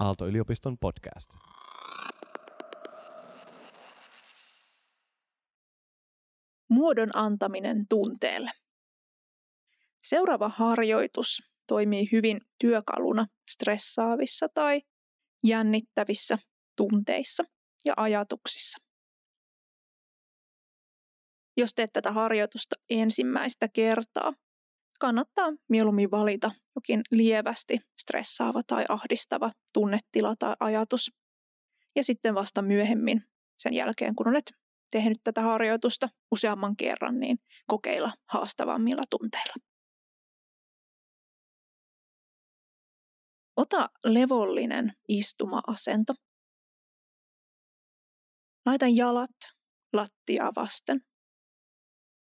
Aalto-yliopiston podcast. Muodon antaminen tunteelle. Seuraava harjoitus toimii hyvin työkaluna stressaavissa tai jännittävissä tunteissa ja ajatuksissa. Jos teet tätä harjoitusta ensimmäistä kertaa, kannattaa mieluummin valita jokin lievästi stressaava tai ahdistava tunnetila tai ajatus. Ja sitten vasta myöhemmin, sen jälkeen kun olet tehnyt tätä harjoitusta useamman kerran, niin kokeilla haastavammilla tunteilla. Ota levollinen istuma-asento. Laita jalat lattiaa vasten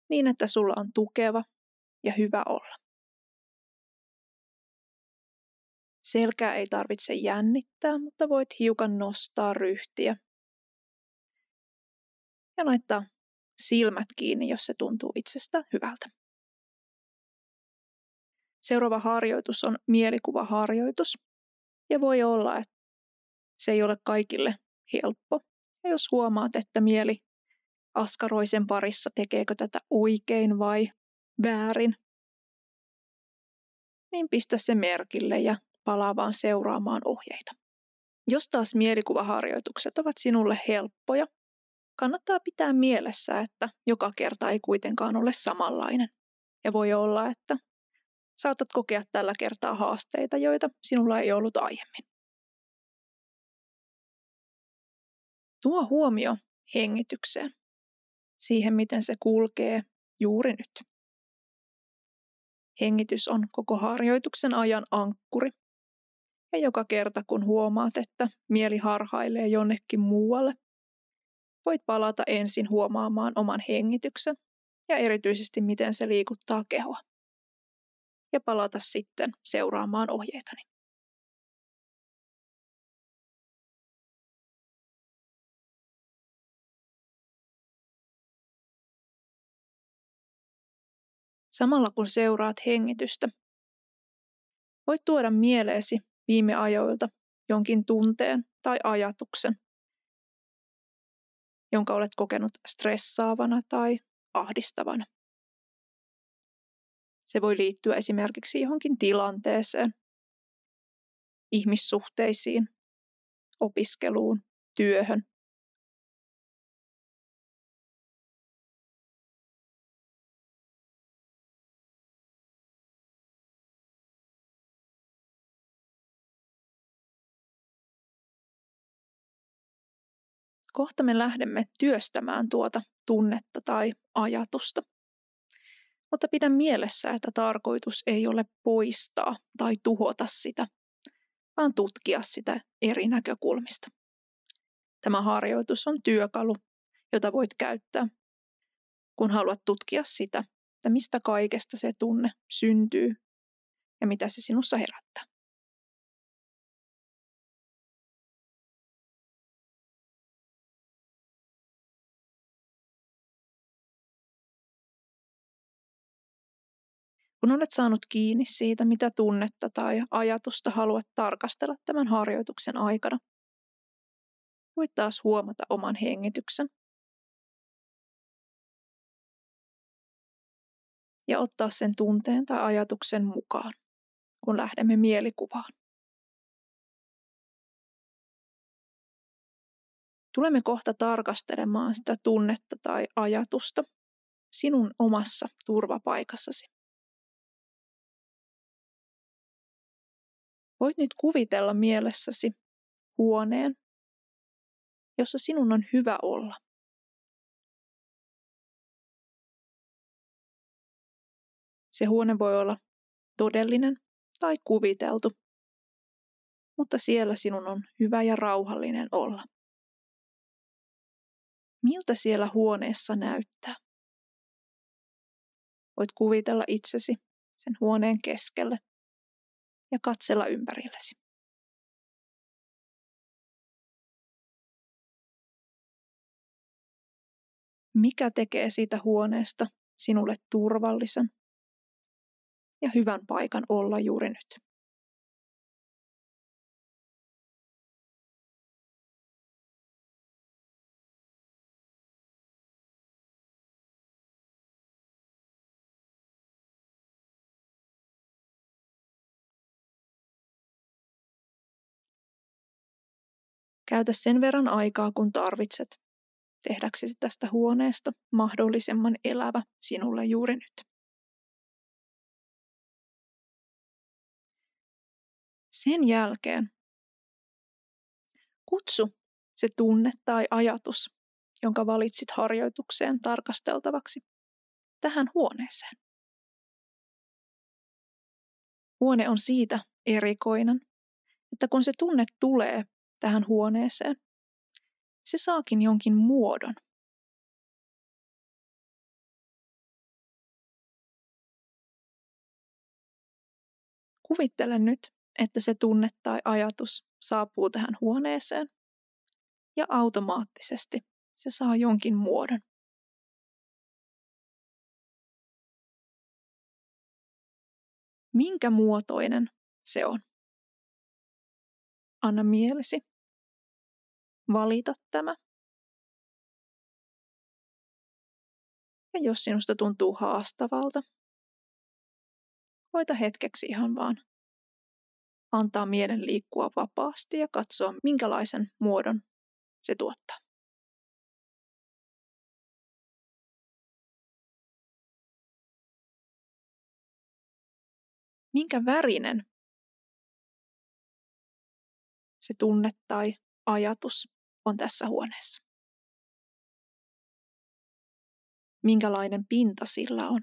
niin, että sulla on tukeva ja hyvä olla. Selkää ei tarvitse jännittää, mutta voit hiukan nostaa ryhtiä. Ja laittaa silmät kiinni, jos se tuntuu itsestä hyvältä. Seuraava harjoitus on mielikuvaharjoitus. Ja voi olla, että se ei ole kaikille helppo. Ja jos huomaat, että mieli askaroisen parissa, tekeekö tätä oikein vai väärin, niin pistä se merkille ja palaa vaan seuraamaan ohjeita. Jos taas mielikuvaharjoitukset ovat sinulle helppoja, kannattaa pitää mielessä, että joka kerta ei kuitenkaan ole samanlainen. Ja voi olla, että saatat kokea tällä kertaa haasteita, joita sinulla ei ollut aiemmin. Tuo huomio hengitykseen, siihen miten se kulkee juuri nyt. Hengitys on koko harjoituksen ajan ankkuri. Ja joka kerta kun huomaat, että mieli harhailee jonnekin muualle, voit palata ensin huomaamaan oman hengityksen ja erityisesti miten se liikuttaa kehoa. Ja palata sitten seuraamaan ohjeitani. Samalla kun seuraat hengitystä. Voit tuoda mieleesi viime ajoilta jonkin tunteen tai ajatuksen, jonka olet kokenut stressaavana tai ahdistavana. Se voi liittyä esimerkiksi johonkin tilanteeseen, ihmissuhteisiin, opiskeluun, työhön Kohta me lähdemme työstämään tuota tunnetta tai ajatusta. Mutta pidä mielessä, että tarkoitus ei ole poistaa tai tuhota sitä, vaan tutkia sitä eri näkökulmista. Tämä harjoitus on työkalu, jota voit käyttää, kun haluat tutkia sitä, että mistä kaikesta se tunne syntyy ja mitä se sinussa herättää. Kun olet saanut kiinni siitä, mitä tunnetta tai ajatusta haluat tarkastella tämän harjoituksen aikana, voit taas huomata oman hengityksen. Ja ottaa sen tunteen tai ajatuksen mukaan, kun lähdemme mielikuvaan. Tulemme kohta tarkastelemaan sitä tunnetta tai ajatusta sinun omassa turvapaikassasi. Voit nyt kuvitella mielessäsi huoneen, jossa sinun on hyvä olla. Se huone voi olla todellinen tai kuviteltu, mutta siellä sinun on hyvä ja rauhallinen olla. Miltä siellä huoneessa näyttää? Voit kuvitella itsesi sen huoneen keskelle ja katsella ympärillesi. Mikä tekee siitä huoneesta sinulle turvallisen ja hyvän paikan olla juuri nyt? Käytä sen verran aikaa, kun tarvitset, tehdäksesi tästä huoneesta mahdollisimman elävä sinulle juuri nyt. Sen jälkeen kutsu se tunne tai ajatus, jonka valitsit harjoitukseen tarkasteltavaksi, tähän huoneeseen. Huone on siitä erikoinen, että kun se tunne tulee tähän huoneeseen, se saakin jonkin muodon. Kuvittele nyt, että se tunne tai ajatus saapuu tähän huoneeseen ja automaattisesti se saa jonkin muodon. Minkä muotoinen se on? Anna mielesi valita tämä. Ja jos sinusta tuntuu haastavalta, voita hetkeksi ihan vaan antaa mielen liikkua vapaasti ja katsoa, minkälaisen muodon se tuottaa. Minkä värinen se tunne tai ajatus on tässä huoneessa? Minkälainen pinta sillä on?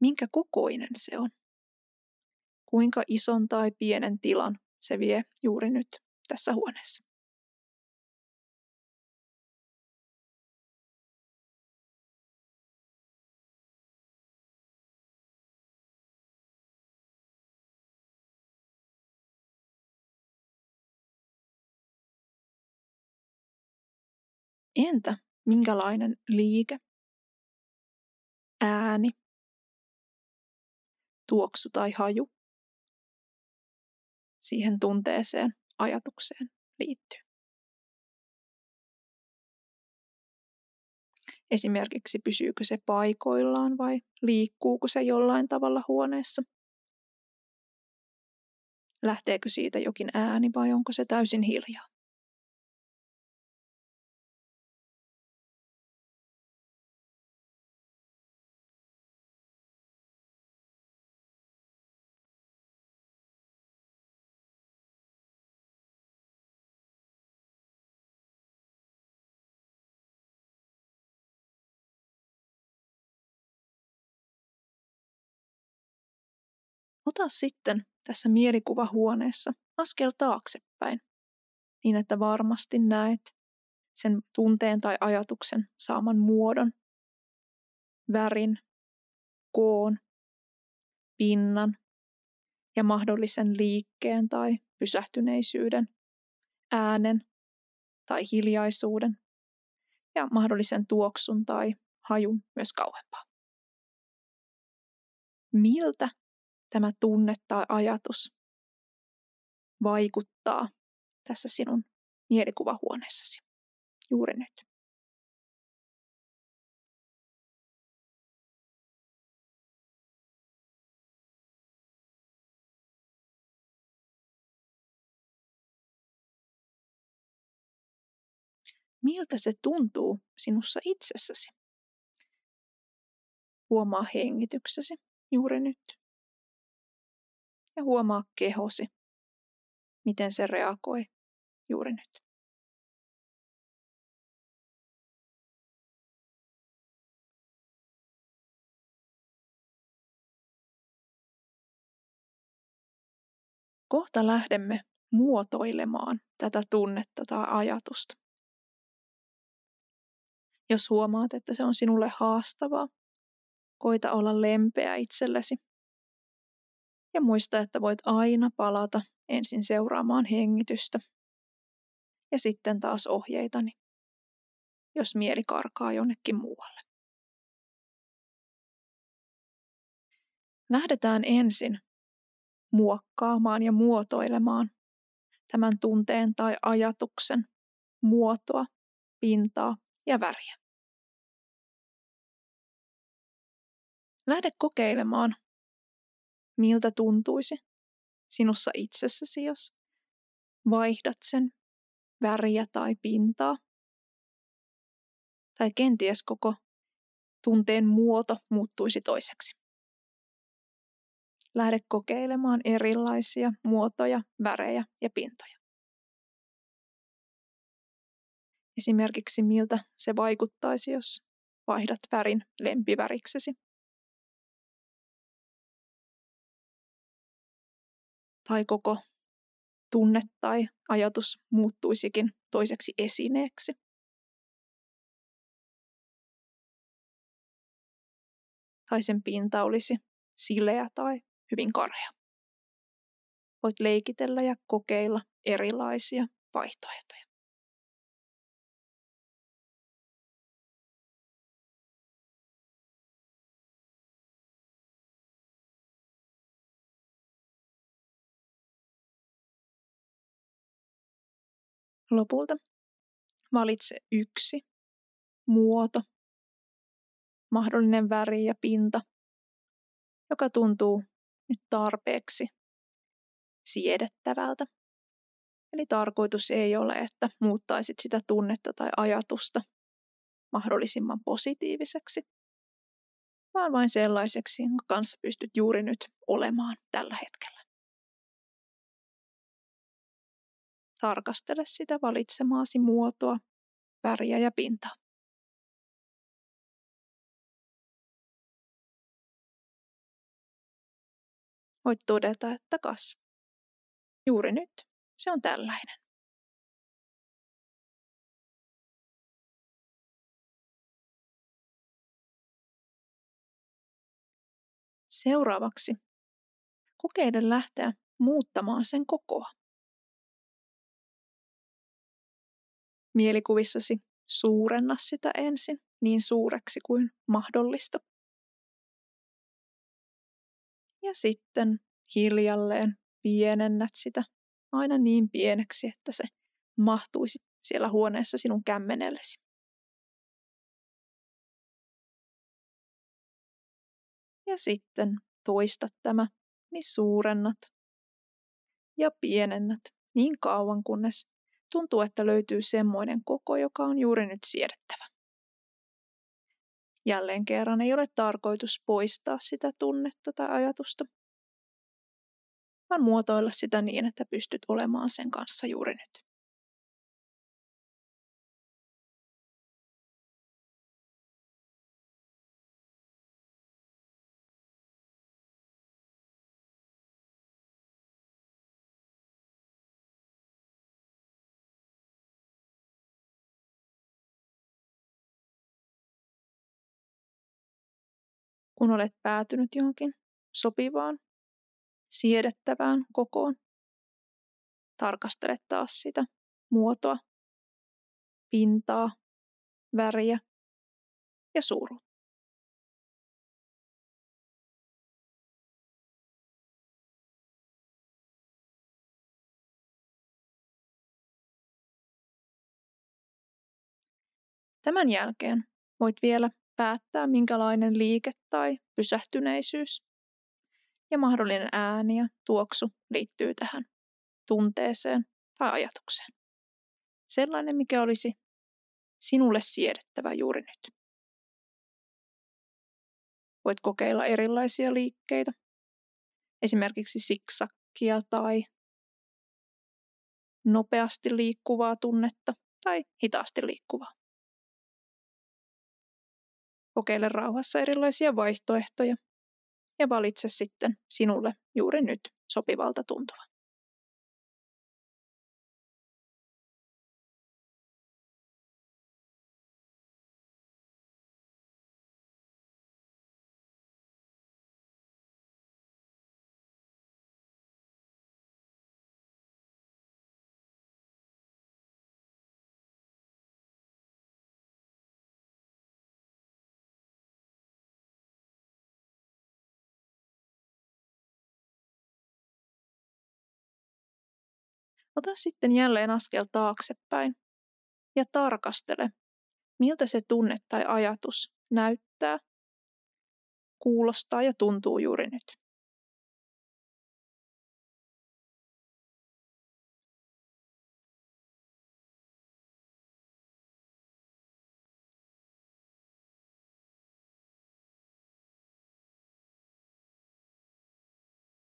minkä kokoinen se on. Kuinka ison tai pienen tilan se vie juuri nyt tässä huoneessa. Entä minkälainen liike, ääni tuoksu tai haju siihen tunteeseen, ajatukseen liittyy. Esimerkiksi pysyykö se paikoillaan vai liikkuuko se jollain tavalla huoneessa? Lähteekö siitä jokin ääni vai onko se täysin hiljaa? Ota sitten tässä mielikuvahuoneessa askel taaksepäin, niin että varmasti näet sen tunteen tai ajatuksen saaman muodon, värin, koon, pinnan ja mahdollisen liikkeen tai pysähtyneisyyden, äänen tai hiljaisuuden ja mahdollisen tuoksun tai hajun myös kauempaa. Miltä tämä tunne tai ajatus vaikuttaa tässä sinun mielikuvahuoneessasi juuri nyt. Miltä se tuntuu sinussa itsessäsi? Huomaa hengityksesi juuri nyt ja huomaa kehosi, miten se reagoi juuri nyt. Kohta lähdemme muotoilemaan tätä tunnetta tai ajatusta. Jos huomaat, että se on sinulle haastavaa, koita olla lempeä itsellesi ja muista, että voit aina palata ensin seuraamaan hengitystä ja sitten taas ohjeitani, jos mieli karkaa jonnekin muualle. Lähdetään ensin muokkaamaan ja muotoilemaan tämän tunteen tai ajatuksen muotoa, pintaa ja väriä. Lähde kokeilemaan, miltä tuntuisi sinussa itsessäsi, jos vaihdat sen väriä tai pintaa. Tai kenties koko tunteen muoto muuttuisi toiseksi. Lähde kokeilemaan erilaisia muotoja, värejä ja pintoja. Esimerkiksi miltä se vaikuttaisi, jos vaihdat värin lempiväriksesi. Tai koko tunne tai ajatus muuttuisikin toiseksi esineeksi. Tai sen pinta olisi sileä tai hyvin karhea. Voit leikitellä ja kokeilla erilaisia vaihtoehtoja. Lopulta valitse yksi muoto, mahdollinen väri ja pinta, joka tuntuu nyt tarpeeksi siedettävältä. Eli tarkoitus ei ole, että muuttaisit sitä tunnetta tai ajatusta mahdollisimman positiiviseksi, vaan vain sellaiseksi, jonka kanssa pystyt juuri nyt olemaan tällä hetkellä. Tarkastele sitä valitsemaasi muotoa, väriä ja pintaa. Voit todeta, että kas. Juuri nyt se on tällainen. Seuraavaksi kokeile lähteä muuttamaan sen kokoa. Mielikuvissasi suurenna sitä ensin niin suureksi kuin mahdollista. Ja sitten hiljalleen pienennät sitä aina niin pieneksi, että se mahtuisi siellä huoneessa sinun kämmenellesi. Ja sitten toistat tämä, niin suurennat ja pienennät niin kauan, kunnes tuntuu, että löytyy semmoinen koko, joka on juuri nyt siedettävä. Jälleen kerran ei ole tarkoitus poistaa sitä tunnetta tai ajatusta, vaan muotoilla sitä niin, että pystyt olemaan sen kanssa juuri nyt. Kun olet päätynyt johonkin sopivaan, siedettävään kokoon. Tarkastele taas sitä muotoa, pintaa, väriä ja suuruutta. Tämän jälkeen voit vielä päättää, minkälainen liike tai pysähtyneisyys ja mahdollinen ääni ja tuoksu liittyy tähän tunteeseen tai ajatukseen. Sellainen, mikä olisi sinulle siedettävä juuri nyt. Voit kokeilla erilaisia liikkeitä, esimerkiksi siksakkia tai nopeasti liikkuvaa tunnetta tai hitaasti liikkuvaa. Kokeile rauhassa erilaisia vaihtoehtoja ja valitse sitten sinulle juuri nyt sopivalta tuntuva. Ota sitten jälleen askel taaksepäin ja tarkastele, miltä se tunne tai ajatus näyttää, kuulostaa ja tuntuu juuri nyt.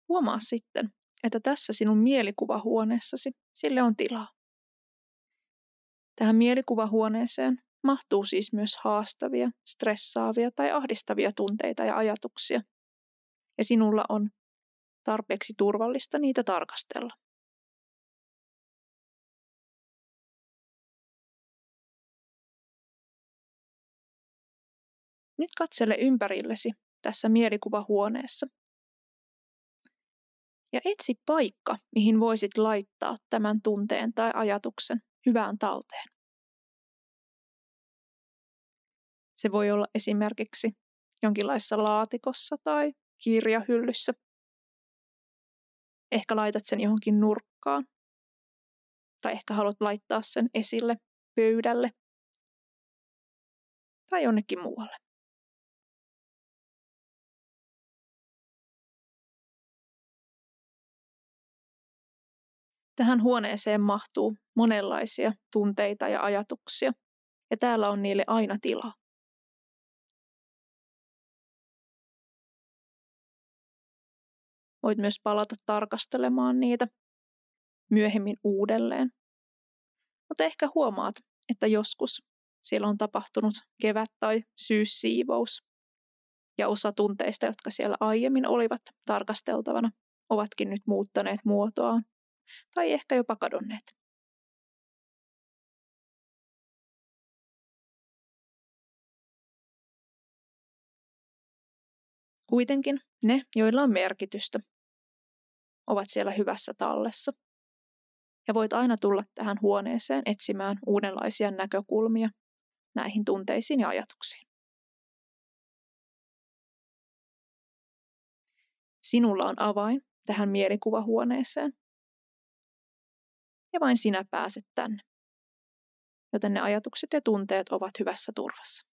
Huomaa sitten, että tässä sinun mielikuvahuoneessasi sille on tilaa. Tähän mielikuvahuoneeseen mahtuu siis myös haastavia, stressaavia tai ahdistavia tunteita ja ajatuksia. Ja sinulla on tarpeeksi turvallista niitä tarkastella. Nyt katsele ympärillesi tässä mielikuvahuoneessa ja etsi paikka, mihin voisit laittaa tämän tunteen tai ajatuksen hyvään talteen. Se voi olla esimerkiksi jonkinlaisessa laatikossa tai kirjahyllyssä. Ehkä laitat sen johonkin nurkkaan. Tai ehkä haluat laittaa sen esille pöydälle. Tai jonnekin muualle. Tähän huoneeseen mahtuu monenlaisia tunteita ja ajatuksia, ja täällä on niille aina tilaa. Voit myös palata tarkastelemaan niitä myöhemmin uudelleen. Mutta ehkä huomaat, että joskus siellä on tapahtunut kevät- tai syyssiivous. Ja osa tunteista, jotka siellä aiemmin olivat tarkasteltavana, ovatkin nyt muuttaneet muotoaan tai ehkä jopa kadonneet. Kuitenkin ne, joilla on merkitystä, ovat siellä hyvässä tallessa. Ja voit aina tulla tähän huoneeseen etsimään uudenlaisia näkökulmia näihin tunteisiin ja ajatuksiin. Sinulla on avain tähän mielikuvahuoneeseen ja vain sinä pääset tänne. Joten ne ajatukset ja tunteet ovat hyvässä turvassa.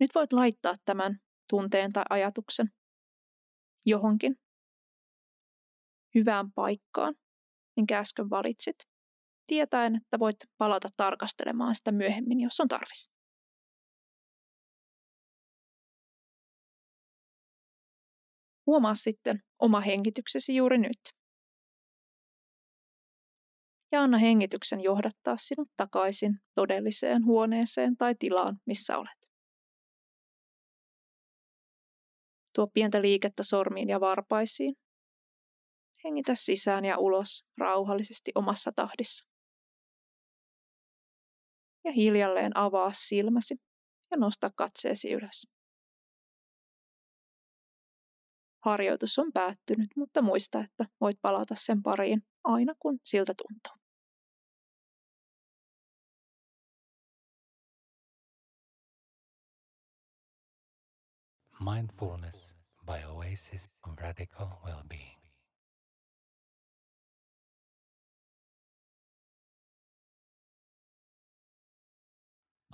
Nyt voit laittaa tämän tunteen tai ajatuksen johonkin hyvään paikkaan, minkä äsken valitsit, tietäen, että voit palata tarkastelemaan sitä myöhemmin, jos on tarvis. Huomaa sitten oma hengityksesi juuri nyt. Ja anna hengityksen johdattaa sinut takaisin todelliseen huoneeseen tai tilaan, missä olet. Tuo pientä liikettä sormiin ja varpaisiin. Hengitä sisään ja ulos rauhallisesti omassa tahdissa. Ja hiljalleen avaa silmäsi ja nosta katseesi ylös. Harjoitus on päättynyt, mutta muista, että voit palata sen pariin aina kun siltä tuntuu. Mindfulness by Oasis of Radical Well-being.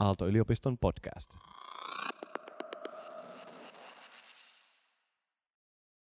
Aalto-yliopiston podcast.